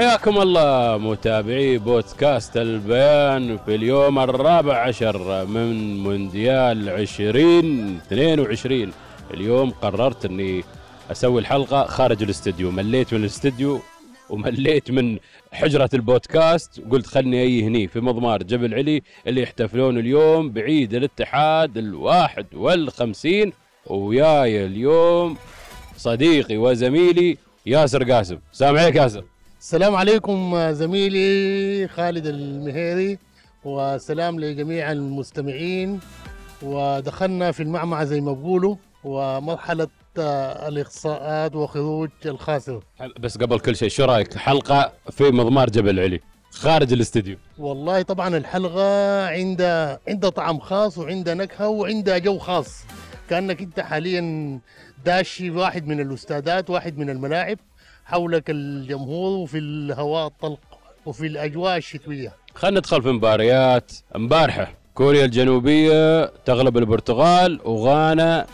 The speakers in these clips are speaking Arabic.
حياكم الله متابعي بودكاست البيان في اليوم الرابع عشر من مونديال 2022 اليوم قررت اني أسوي الحلقة خارج الاستديو. مليت من الاستديو ومليت من حجرة البودكاست. قلت خلني أي هني في مضمار جبل علي اللي يحتفلون اليوم بعيد الاتحاد الواحد والخمسين. وياي اليوم صديقي وزميلي ياسر قاسم. سلام عليك ياسر. السلام عليكم زميلي خالد المهيري وسلام لجميع المستمعين. ودخلنا في المعمعة زي ما بقولوا ومرحلة آه، الإقصاءات وخروج الخاسر. بس قبل كل شيء شو رأيك؟ حلقة في مضمار جبل علي خارج الاستديو. والله طبعا الحلقة عندها عندها طعم خاص وعندها نكهة وعندها جو خاص. كأنك أنت حاليا داشي واحد من الأستاذات واحد من الملاعب. حولك الجمهور وفي الهواء الطلق وفي الأجواء الشتوية. خلينا ندخل في مباريات. امبارحة كوريا الجنوبية تغلب البرتغال وغانا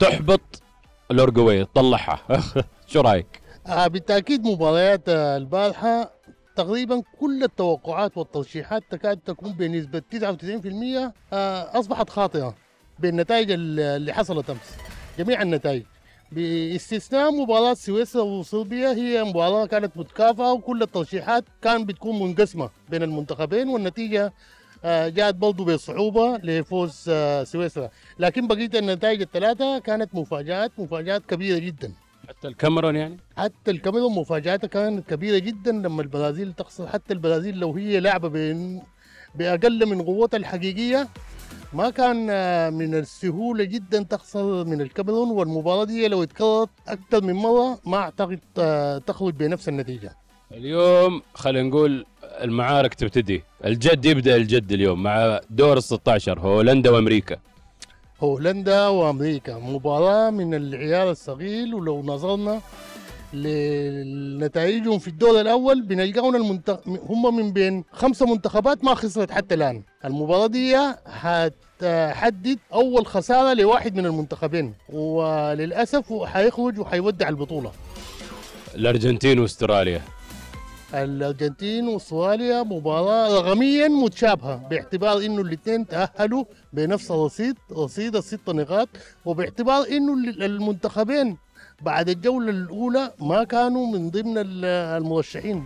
تحبط الأورجواي تطلعها شو رأيك؟ آه بالتأكيد مباريات آه، البارحة تقريبا كل التوقعات والترشيحات تكاد تكون بنسبة 99% آه، أصبحت خاطئة بالنتائج اللي حصلت أمس. جميع النتائج. باستثناء مباراة سويسرا وصربيا هي مباراة كانت متكافئة وكل الترشيحات كان بتكون منقسمة بين المنتخبين والنتيجة آه، جاءت برضه بصعوبة لفوز آه، سويسرا. لكن بقية النتائج الثلاثة كانت مفاجآت مفاجآت كبيرة جدا. حتى الكاميرون يعني؟ حتى الكاميرون مفاجآتها كانت كبيرة جدا لما البرازيل تخسر. حتى البرازيل لو هي لعبة بأقل من قوتها الحقيقية ما كان آه، من السهولة جدا تخسر من الكاميرون والمباراة دي لو اتكررت أكثر من مرة ما أعتقد آه، تخرج بنفس النتيجة. اليوم خلينا نقول المعارك تبتدي. الجد يبدأ الجد اليوم مع دور ال 16 هولندا وأمريكا. هولندا وأمريكا. مباراة من العيار الصغير ولو نظرنا لنتائجهم في الدور الأول بنلقاهم المنتخ... هم من بين خمسة منتخبات ما خسرت حتى الآن. المباراة دي هتحدد أول خسارة لواحد من المنتخبين وللأسف حيخرج وحيودع البطولة. الأرجنتين وأستراليا. الأرجنتين وأستراليا مباراة رقميا متشابهة باعتبار إنه الاثنين تأهلوا بنفس الرصيد رصيد الست نقاط وباعتبار إنه المنتخبين بعد الجولة الأولى ما كانوا من ضمن ال- المرشحين.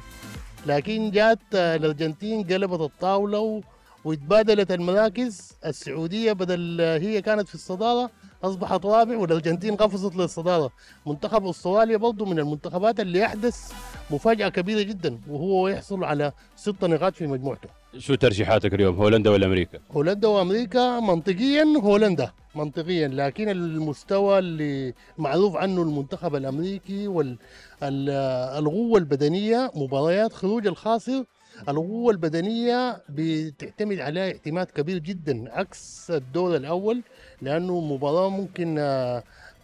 لكن جات الأرجنتين قلبت الطاولة و- واتبادلت المراكز السعودية بدل هي كانت في الصدارة أصبحت رابع والأرجنتين قفزت للصدارة. منتخب أستراليا برضه من المنتخبات اللي يحدث مفاجأة كبيرة جدا وهو يحصل على ست نقاط في مجموعته. شو ترشيحاتك اليوم هولندا ولا أمريكا؟ هولندا وأمريكا منطقيا هولندا منطقيا لكن المستوى اللي معروف عنه المنتخب الأمريكي والقوه البدنية مباريات خروج الخاسر القوة البدنية بتعتمد عليها اعتماد كبير جدا عكس الدور الأول لأنه مباراة ممكن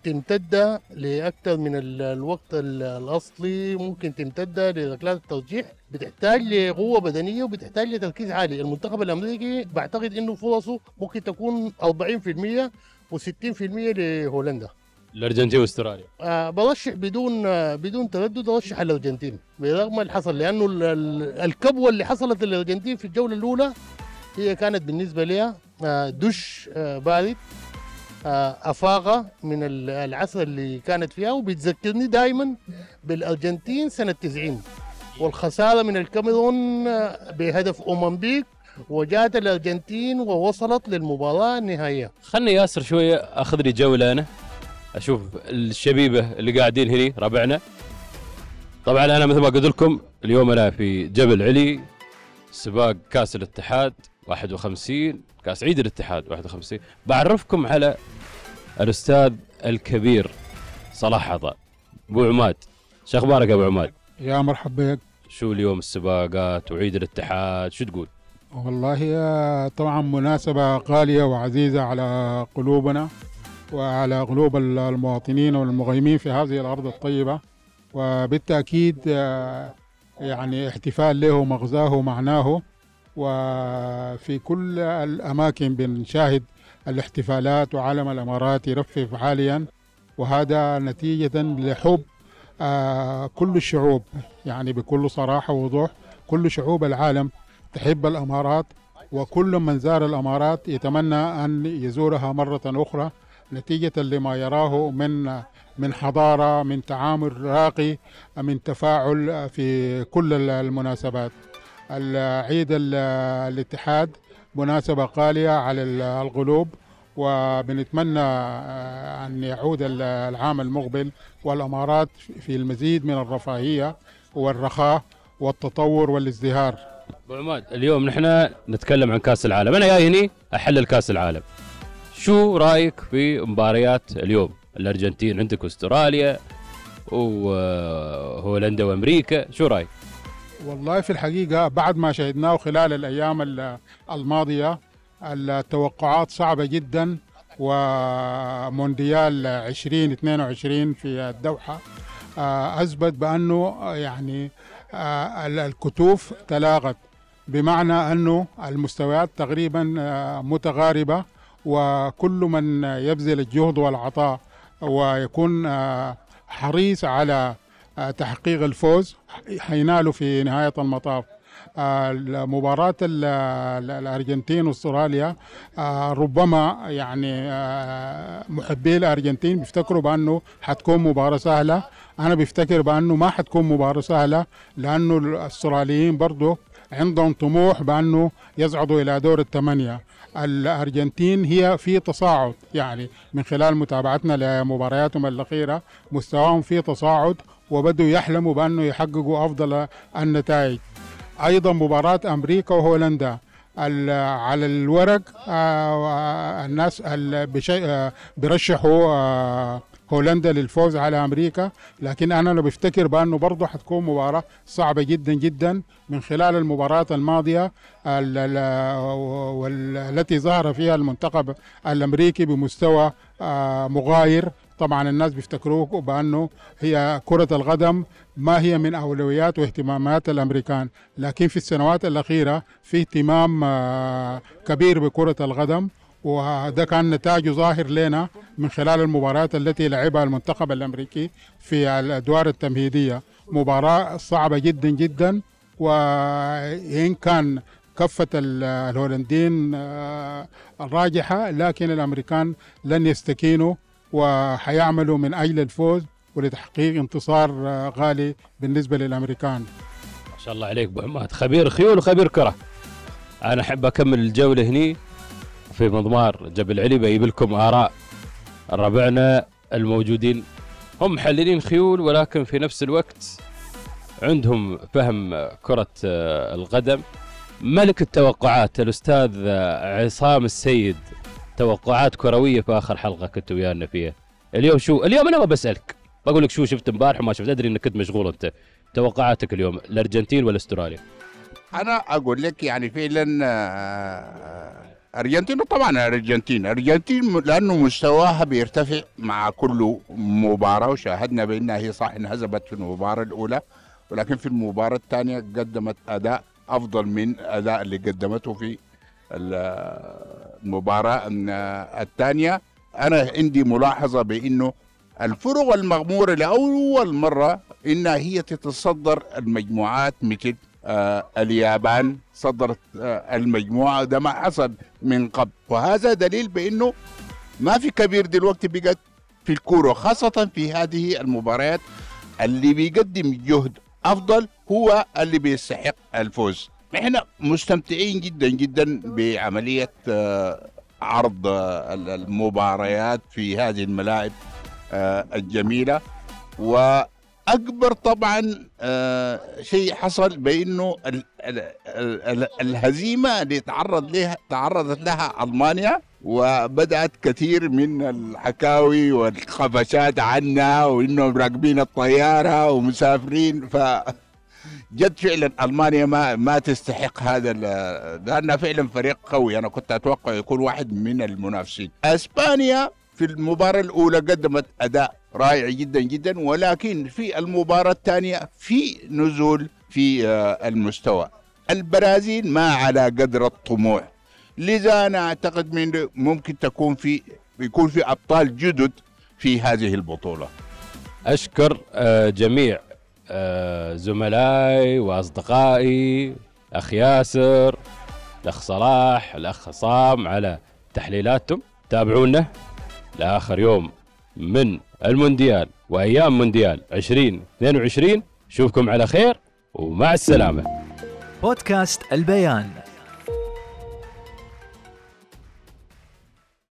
تمتد لأكثر من ال- الوقت ال- الأصلي ممكن تمتد لركلات الترجيح بتحتاج لقوة بدنية وبتحتاج لتركيز عالي. المنتخب الأمريكي بعتقد إنه فرصه ممكن تكون 40% و60% لهولندا. الأرجنتين وأستراليا. آه برشح بدون آه بدون تردد أرشح الأرجنتين. برغم اللي حصل لأنه ال- ال- الكبوة اللي حصلت للأرجنتين في الجولة الأولى هي كانت بالنسبة لها آه دش آه بارد. افاقه من ال- العصر اللي كانت فيها وبتذكرني دائما بالأرجنتين سنة 90 والخسارة من الكاميرون آه بهدف اومنبيك وجاءت الأرجنتين ووصلت للمباراة النهائية. خلني ياسر شوية أخذ لي جوله أنا أشوف الشبيبة اللي قاعدين هني ربعنا. طبعا أنا مثل ما قلت لكم اليوم أنا في جبل علي سباق كأس الاتحاد. 51 كاس عيد الاتحاد 51 بعرفكم على الأستاذ الكبير صلاح عطاء أبو عماد. شو أخبارك يا أبو عماد؟ يا مرحبا بك. شو اليوم السباقات وعيد الاتحاد؟ شو تقول؟ والله طبعا مناسبة غالية وعزيزة على قلوبنا وعلى قلوب المواطنين والمغيمين في هذه الأرض الطيبة. وبالتأكيد آه، يعني احتفال له مغزاه ومعناه. وفي كل الأماكن بنشاهد الاحتفالات وعلم الإمارات يرفرف حاليا وهذا نتيجة لحب آه، كل الشعوب. يعني بكل صراحة ووضوح كل شعوب العالم تحب الإمارات وكل من زار الإمارات يتمنى أن يزورها مرة أخرى نتيجة لما يراه من من حضارة من تعامل راقي من تفاعل في كل المناسبات. العيد الاتحاد مناسبة غالية على القلوب وبنتمنى أن يعود العام المقبل والأمارات في المزيد من الرفاهية والرخاء والتطور والازدهار. أبو عماد اليوم نحن نتكلم عن كأس العالم. أنا جاي هني أحلل كأس العالم. شو رأيك في مباريات اليوم؟ الأرجنتين عندك أستراليا وهولندا وأمريكا شو رأيك؟ والله في الحقيقة بعد ما شهدناه خلال الأيام الماضية التوقعات صعبة جدا ومونديال 2022 في الدوحة آه، أثبت بأنه يعني آه، الكتوف تلاغت بمعنى أنه المستويات تقريبا آه، متغاربة وكل من يبذل الجهد والعطاء ويكون حريص على تحقيق الفوز حيناله في نهاية المطاف. مباراة الأرجنتين وأستراليا ربما يعني محبي الأرجنتين بيفتكروا بأنه حتكون مباراة سهلة. أنا بفتكر بأنه ما حتكون مباراة سهلة لأنه الأستراليين برضه عندهم طموح بأنه يصعدوا إلى دور الثمانية الأرجنتين هي في تصاعد يعني من خلال متابعتنا لمبارياتهم الأخيرة مستواهم في تصاعد وبدوا يحلموا بأنه يحققوا أفضل النتائج. أيضا مباراة أمريكا وهولندا. على الورق آه، الناس آه، بيرشحوا آه، هولندا للفوز على أمريكا لكن أنا لو بفتكر بأنه برضه حتكون مباراة صعبة جدا جدا من خلال المباراة الماضية والتي ظهر فيها المنتخب الأمريكي بمستوى آه، مغاير. طبعا الناس بيفتكروه بأنه هي كرة القدم ما هي من أولويات واهتمامات الأمريكان. لكن في السنوات الأخيرة في اهتمام آه، كبير بكرة القدم وده كان نتاجه ظاهر لنا من خلال المباريات التي لعبها المنتخب الأمريكي في الأدوار التمهيدية. مباراة صعبة جدا جدا وإن كان كفة الهولنديين آه، الراجحة لكن الأمريكان لن يستكينوا وحيعملوا من أجل الفوز ولتحقيق انتصار آه، غالي بالنسبة للأمريكان. ما شاء الله عليك أبو خبير خيول وخبير كرة. أنا أحب أكمل الجولة هني في مضمار جبل علي بجيب لكم آراء ربعنا الموجودين. هم محللين خيول ولكن في نفس الوقت عندهم فهم كرة القدم. ملك التوقعات الأستاذ عصام السيد. توقعات كروية في آخر حلقة كنت ويانا فيها. اليوم شو؟ اليوم أنا ما بسألك. بقول لك شو شفت امبارح وما شفت. أدري أنك كنت مشغول أنت. توقعاتك اليوم الأرجنتين ولا أستراليا؟ أنا أقول لك يعني فعلا آه، ارجنتين طبعا ارجنتين ارجنتين لأنه مستواها بيرتفع مع كل مباراة وشاهدنا بأنها هي صح انهزمت في المباراة الأولى ولكن في المباراة الثانية قدمت أداء أفضل من الاداء اللي قدمته في المباراة الثانية. أنا عندي ملاحظة بأنه الفرق المغمورة لأول مرة إنها هي تتصدر المجموعات مثل اليابان صدرت آه، المجموعة ده ما حصل من قبل. وهذا دليل بأنه ما في كبير دلوقتي بقت في الكورة خاصة في هذه المباريات اللي بيقدم جهد أفضل هو اللي بيستحق الفوز. إحنا مستمتعين جدا جدا بعملية آه، عرض المباريات في هذه الملاعب الجميلة. و أكبر طبعا آه شيء حصل بإنه ال ال ال الهزيمة اللي تعرض لها تعرضت لها ألمانيا وبدأت كثير من الحكاوي والخفشات عنها وإنهم راكبين الطيارة ومسافرين. ف جد فعلا ألمانيا ما ما تستحق هذا لأنها فعلا فريق قوي. أنا كنت أتوقع يكون واحد من المنافسين. إسبانيا في المباراة الأولى قدمت أداء رائع جدا جدا ولكن في المباراة الثانية في نزول في آه، المستوى. البرازيل ما على قدر الطموح. لذا أنا أعتقد من ممكن تكون في يكون في أبطال جدد في هذه البطولة. أشكر آه، جميع آه، زملائي وأصدقائي أخ ياسر الأخ صلاح الأخ عصام على تحليلاتهم. تابعونا. لآخر يوم من المونديال وأيام مونديال 2022 نشوفكم على خير ومع السلامة. بودكاست البيان.